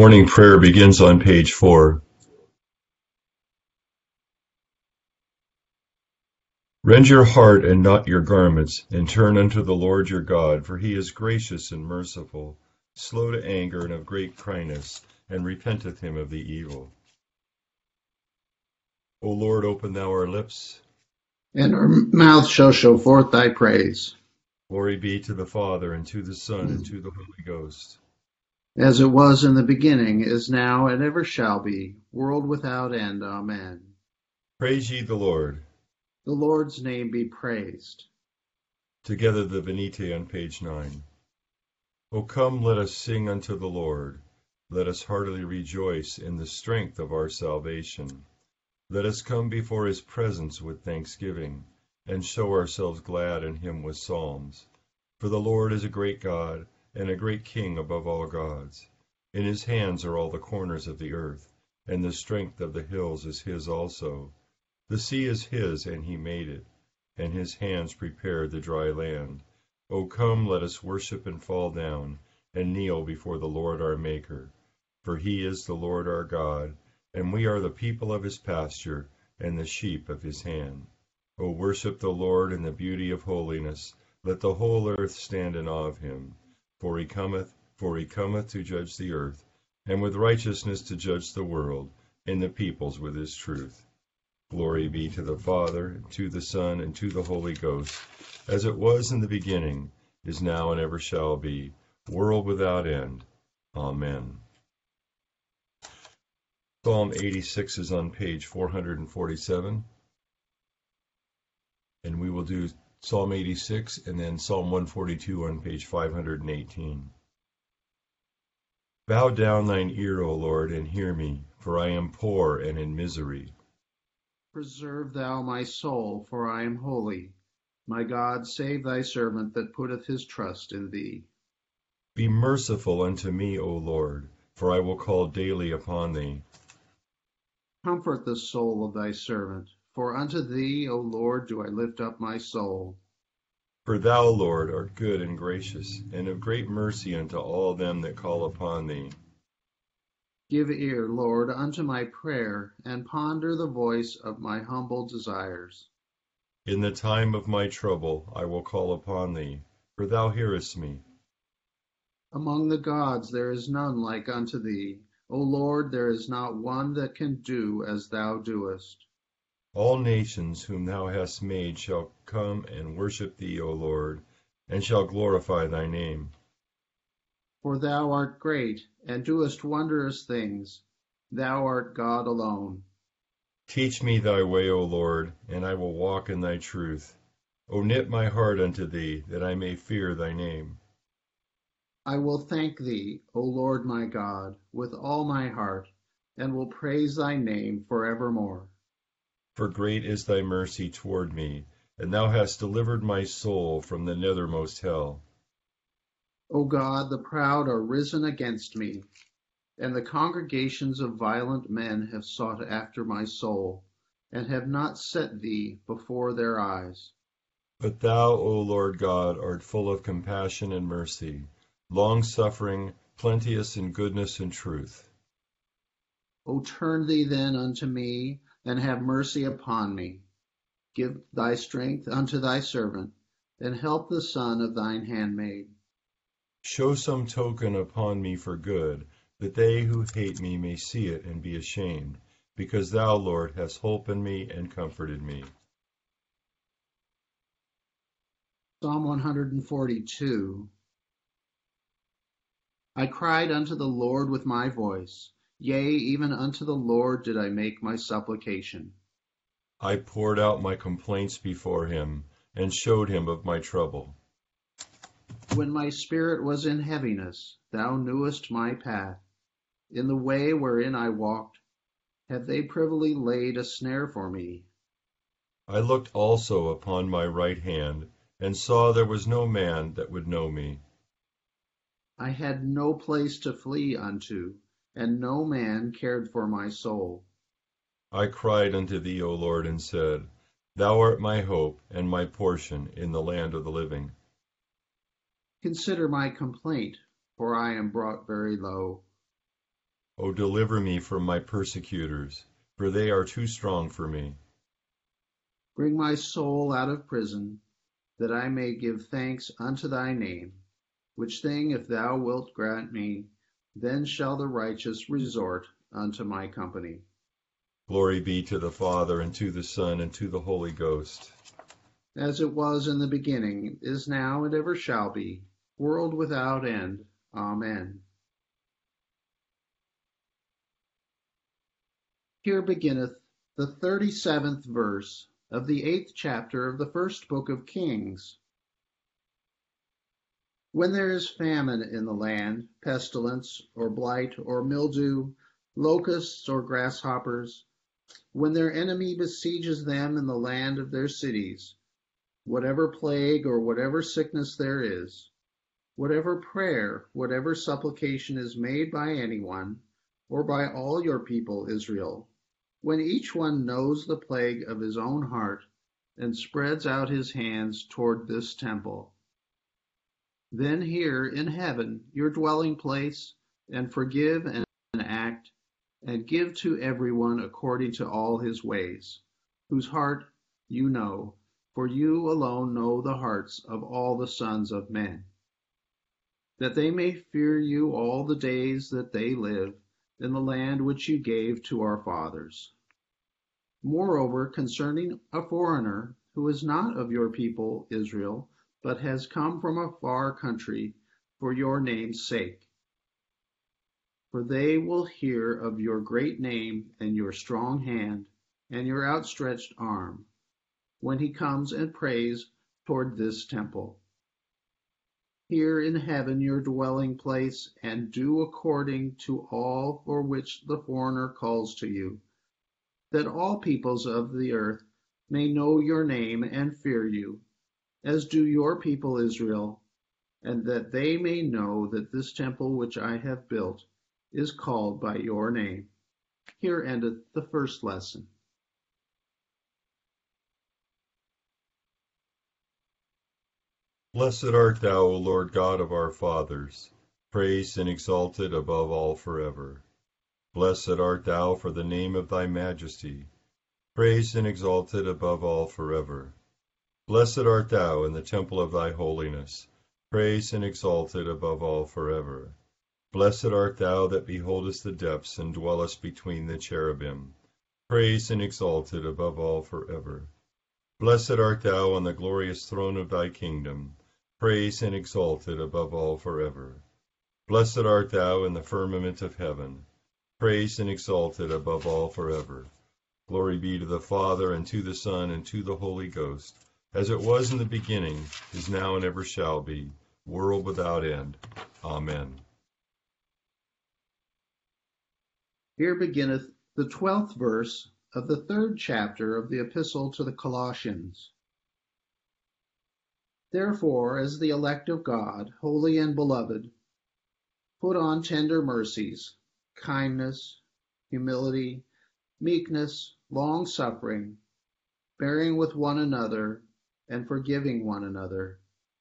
Morning prayer begins on page four. Rend your heart and not your garments, and turn unto the Lord your God, for he is gracious and merciful, slow to anger and of great kindness, and repenteth him of the evil. O Lord, open thou our lips, and our mouth shall show forth thy praise. Glory be to the Father, and to the Son, and to the Holy Ghost as it was in the beginning, is now, and ever shall be, world without end. Amen. Praise ye the Lord. The Lord's name be praised. Together the Venite on page 9. O come, let us sing unto the Lord. Let us heartily rejoice in the strength of our salvation. Let us come before his presence with thanksgiving, and show ourselves glad in him with psalms. For the Lord is a great God and a great king above all gods. In his hands are all the corners of the earth, and the strength of the hills is his also. The sea is his, and he made it, and his hands prepared the dry land. O come, let us worship and fall down, and kneel before the Lord our Maker. For he is the Lord our God, and we are the people of his pasture, and the sheep of his hand. O worship the Lord in the beauty of holiness. Let the whole earth stand in awe of him. For he cometh, for he cometh to judge the earth, and with righteousness to judge the world, and the peoples with his truth. Glory be to the Father, and to the Son, and to the Holy Ghost, as it was in the beginning, is now, and ever shall be, world without end. Amen. Psalm 86 is on page 447. And we will do Psalm 86, and then Psalm 142 on page 518. Bow down thine ear, O Lord, and hear me, for I am poor and in misery. Preserve thou my soul, for I am holy. My God, save thy servant that putteth his trust in thee. Be merciful unto me, O Lord, for I will call daily upon thee. Comfort the soul of thy servant for unto thee, O Lord, do I lift up my soul. For thou, Lord, art good and gracious, and of great mercy unto all them that call upon thee. Give ear, Lord, unto my prayer, and ponder the voice of my humble desires. In the time of my trouble I will call upon thee, for thou hearest me. Among the gods there is none like unto thee. O Lord, there is not one that can do as thou doest. All nations whom thou hast made shall come and worship thee, O Lord, and shall glorify thy name. For thou art great, and doest wondrous things. Thou art God alone. Teach me thy way, O Lord, and I will walk in thy truth. O knit my heart unto thee, that I may fear thy name. I will thank thee, O Lord my God, with all my heart, and will praise thy name for evermore. For great is thy mercy toward me, and thou hast delivered my soul from the nethermost hell. O God, the proud are risen against me, and the congregations of violent men have sought after my soul, and have not set thee before their eyes. But thou, O Lord God, art full of compassion and mercy, long suffering, plenteous in goodness and truth. O turn thee then unto me, and have mercy upon me. Give thy strength unto thy servant, and help the son of thine handmaid. Show some token upon me for good, that they who hate me may see it and be ashamed, because thou, Lord, hast holpen me and comforted me. Psalm 142 I cried unto the Lord with my voice. Yea, even unto the Lord did I make my supplication. I poured out my complaints before him, and showed him of my trouble. When my spirit was in heaviness, thou knewest my path. In the way wherein I walked, have they privily laid a snare for me. I looked also upon my right hand, and saw there was no man that would know me. I had no place to flee unto and no man cared for my soul. I cried unto thee, O Lord, and said, Thou art my hope and my portion in the land of the living. Consider my complaint, for I am brought very low. O deliver me from my persecutors, for they are too strong for me. Bring my soul out of prison, that I may give thanks unto thy name, which thing if thou wilt grant me, then shall the righteous resort unto my company. Glory be to the Father, and to the Son, and to the Holy Ghost. As it was in the beginning, is now, and ever shall be, world without end. Amen. Here beginneth the thirty seventh verse of the eighth chapter of the first book of Kings. When there is famine in the land, pestilence, or blight, or mildew, locusts, or grasshoppers, when their enemy besieges them in the land of their cities, whatever plague or whatever sickness there is, whatever prayer, whatever supplication is made by anyone, or by all your people Israel, when each one knows the plague of his own heart and spreads out his hands toward this temple, then hear in heaven your dwelling place and forgive and act and give to everyone according to all his ways, whose heart you know, for you alone know the hearts of all the sons of men, that they may fear you all the days that they live in the land which you gave to our fathers. Moreover, concerning a foreigner who is not of your people Israel, but has come from a far country for your name's sake, for they will hear of your great name and your strong hand and your outstretched arm when he comes and prays toward this temple. Here in heaven your dwelling place, and do according to all for which the foreigner calls to you, that all peoples of the earth may know your name and fear you, as do your people Israel, and that they may know that this temple which I have built is called by your name. Here endeth the first lesson. Blessed art thou, O Lord God of our fathers, praised and exalted above all forever. Blessed art thou for the name of thy majesty, praised and exalted above all forever. Blessed art thou in the temple of thy holiness, praised and exalted above all forever. Blessed art thou that beholdest the depths and dwellest between the cherubim, praised and exalted above all forever. Blessed art thou on the glorious throne of thy kingdom, praised and exalted above all forever. Blessed art thou in the firmament of heaven, praised and exalted above all forever. Glory be to the Father, and to the Son, and to the Holy Ghost, as it was in the beginning, is now, and ever shall be, world without end. Amen. Here beginneth the twelfth verse of the third chapter of the Epistle to the Colossians. Therefore, as the elect of God, holy and beloved, put on tender mercies, kindness, humility, meekness, long suffering, bearing with one another, and forgiving one another,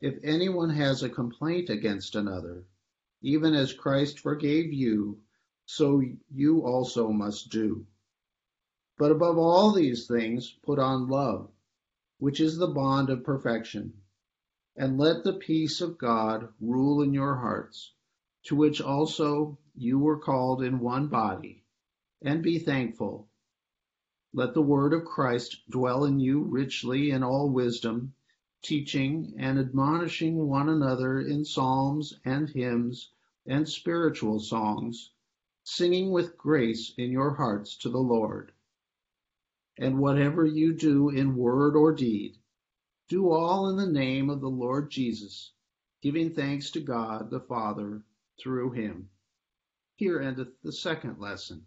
if anyone has a complaint against another, even as Christ forgave you so you also must do. But above all these things, put on love, which is the bond of perfection. And let the peace of God rule in your hearts, to which also you were called in one body, and be thankful. Let the word of Christ dwell in you richly in all wisdom, teaching and admonishing one another in psalms and hymns and spiritual songs singing with grace in your hearts to the Lord. And whatever you do in word or deed, do all in the name of the Lord Jesus, giving thanks to God the Father through him. Here endeth the second lesson.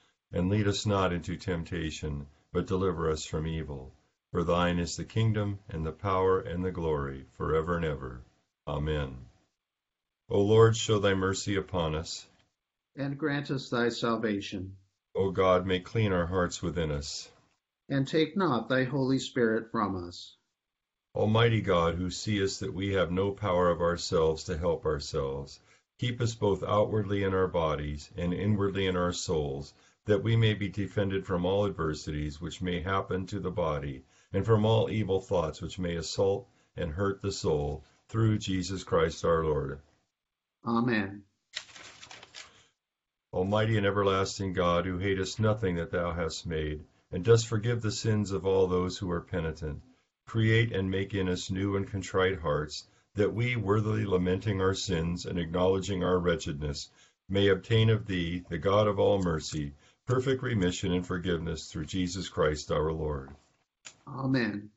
And lead us not into temptation, but deliver us from evil. For thine is the kingdom, and the power, and the glory, for ever and ever. Amen. O Lord, show thy mercy upon us. And grant us thy salvation. O God, make clean our hearts within us. And take not thy Holy Spirit from us. Almighty God, who seest that we have no power of ourselves to help ourselves, Keep us both outwardly in our bodies and inwardly in our souls, that we may be defended from all adversities which may happen to the body, and from all evil thoughts which may assault and hurt the soul, through Jesus Christ our Lord. Amen. Almighty and everlasting God, who hatest nothing that thou hast made, and dost forgive the sins of all those who are penitent, create and make in us new and contrite hearts that we, worthily lamenting our sins and acknowledging our wretchedness, may obtain of thee, the God of all mercy, perfect remission and forgiveness through Jesus Christ our Lord. Amen.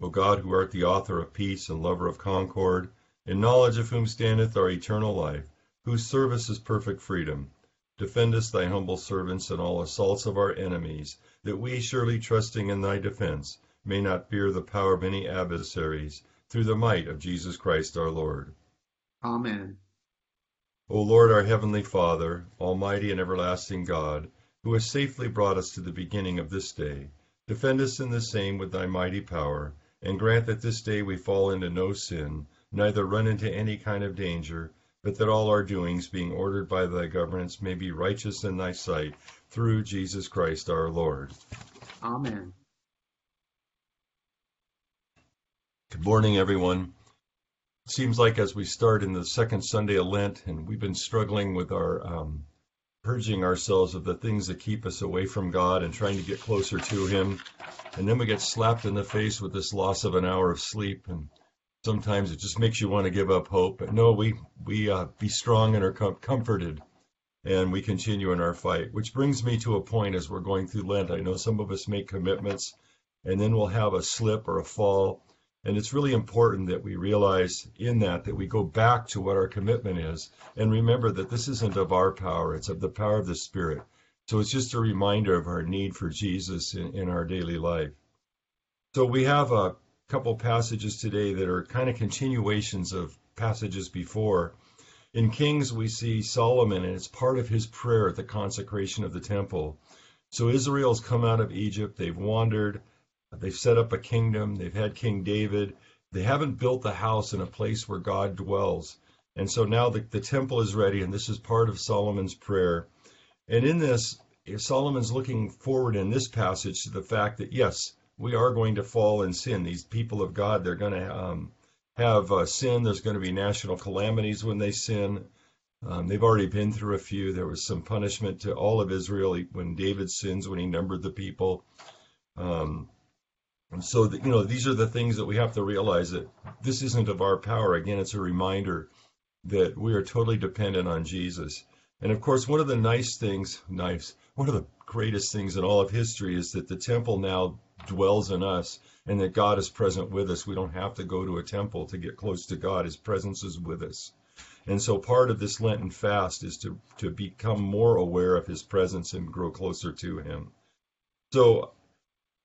O God, who art the author of peace and lover of concord, in knowledge of whom standeth our eternal life, whose service is perfect freedom, defend us, thy humble servants, in all assaults of our enemies, that we, surely trusting in thy defense, may not fear the power of any adversaries, through the might of Jesus Christ our Lord. Amen. O Lord, our heavenly Father, almighty and everlasting God, who hast safely brought us to the beginning of this day, defend us in the same with thy mighty power, and grant that this day we fall into no sin, neither run into any kind of danger, but that all our doings, being ordered by thy governance, may be righteous in thy sight, through Jesus Christ our Lord. Amen. Good morning, everyone. It seems like as we start in the second Sunday of Lent, and we've been struggling with our um, purging ourselves of the things that keep us away from God and trying to get closer to Him, and then we get slapped in the face with this loss of an hour of sleep, and sometimes it just makes you want to give up hope. But no, we we uh, be strong and are com- comforted, and we continue in our fight. Which brings me to a point as we're going through Lent. I know some of us make commitments, and then we'll have a slip or a fall and it's really important that we realize in that that we go back to what our commitment is and remember that this isn't of our power, it's of the power of the Spirit. So it's just a reminder of our need for Jesus in, in our daily life. So we have a couple passages today that are kind of continuations of passages before. In Kings, we see Solomon, and it's part of his prayer at the consecration of the temple. So Israel's come out of Egypt, they've wandered, They've set up a kingdom. They've had King David. They haven't built the house in a place where God dwells. And so now the, the temple is ready, and this is part of Solomon's prayer. And in this, Solomon's looking forward in this passage to the fact that yes, we are going to fall in sin. These people of God, they're going to um, have uh, sin. There's going to be national calamities when they sin. Um, they've already been through a few. There was some punishment to all of Israel when David sins when he numbered the people. Um, and so, you know, these are the things that we have to realize that this isn't of our power. Again, it's a reminder that we are totally dependent on Jesus. And of course, one of the nice things, nice, one of the greatest things in all of history is that the temple now dwells in us and that God is present with us. We don't have to go to a temple to get close to God. His presence is with us. And so part of this Lenten fast is to, to become more aware of his presence and grow closer to him. So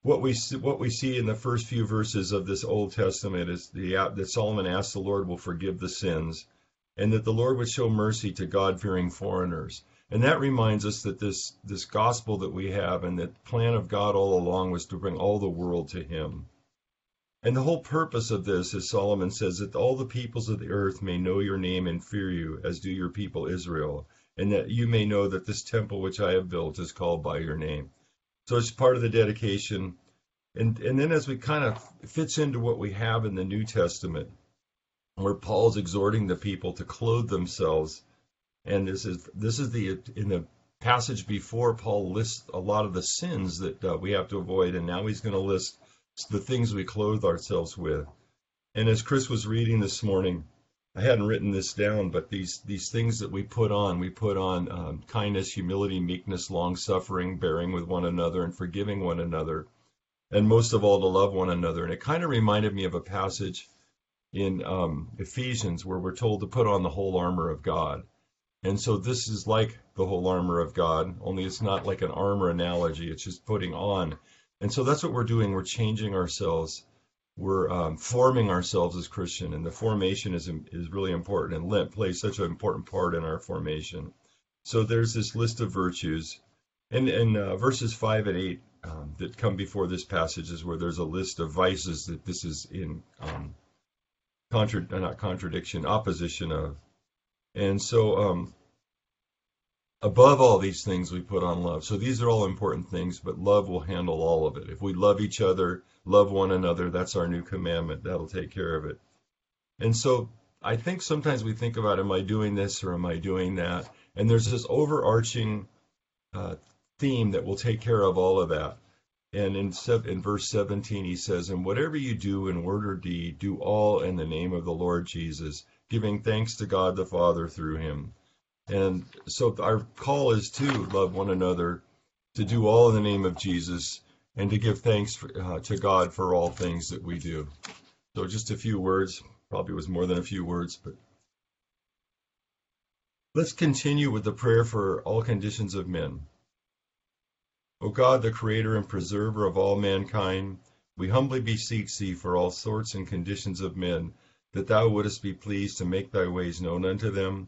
what we what we see in the first few verses of this Old Testament is the that Solomon asks the Lord will forgive the sins, and that the Lord would show mercy to God-fearing foreigners. And that reminds us that this this gospel that we have and that plan of God all along was to bring all the world to Him. And the whole purpose of this, as Solomon says, that all the peoples of the earth may know your name and fear you, as do your people Israel, and that you may know that this temple which I have built is called by your name. So it's part of the dedication. And, and then as we kind of fits into what we have in the New Testament, where Paul's exhorting the people to clothe themselves. And this is this is the in the passage before Paul lists a lot of the sins that uh, we have to avoid, and now he's going to list the things we clothe ourselves with. And as Chris was reading this morning, I hadn't written this down, but these these things that we put on, we put on um, kindness, humility, meekness, long suffering, bearing with one another, and forgiving one another, and most of all to love one another. And it kind of reminded me of a passage in um, Ephesians where we're told to put on the whole armor of God. And so this is like the whole armor of God, only it's not like an armor analogy. It's just putting on and so that's what we're doing. We're changing ourselves. We're um, forming ourselves as Christian, and the formation is is really important. And Lent plays such an important part in our formation. So there's this list of virtues, and and uh, verses five and eight um, that come before this passage is where there's a list of vices that this is in um, contra- not contradiction, opposition of. And so um, Above all these things, we put on love. So these are all important things, but love will handle all of it. If we love each other, love one another, that's our new commandment. That'll take care of it. And so I think sometimes we think about, am I doing this or am I doing that? And there's this overarching uh, theme that will take care of all of that. And in, in verse 17, he says, And whatever you do in word or deed, do all in the name of the Lord Jesus, giving thanks to God the Father through him. And so our call is to love one another, to do all in the name of Jesus, and to give thanks for, uh, to God for all things that we do. So just a few words, probably was more than a few words, but let's continue with the prayer for all conditions of men. O God, the creator and preserver of all mankind, we humbly beseech thee for all sorts and conditions of men, that thou wouldest be pleased to make thy ways known unto them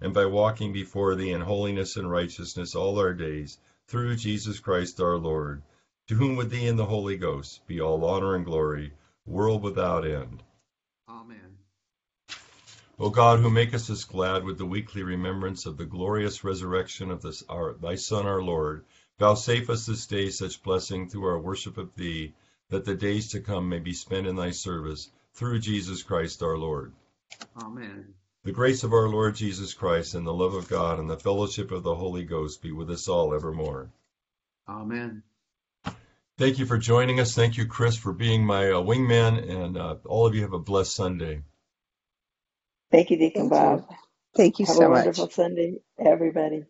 and by walking before thee in holiness and righteousness all our days, through Jesus Christ our Lord, to whom with thee and the Holy Ghost be all honor and glory, world without end. Amen. O God, who makest us glad with the weekly remembrance of the glorious resurrection of this, our, thy Son, our Lord, vouchsafe us this day such blessing through our worship of thee, that the days to come may be spent in thy service, through Jesus Christ our Lord. Amen. The grace of our Lord Jesus Christ, and the love of God, and the fellowship of the Holy Ghost be with us all evermore. Amen. Thank you for joining us. Thank you, Chris, for being my uh, wingman, and uh, all of you have a blessed Sunday. Thank you, Deacon Thank you. Bob. Thank you Have so much. Have a wonderful Sunday, everybody.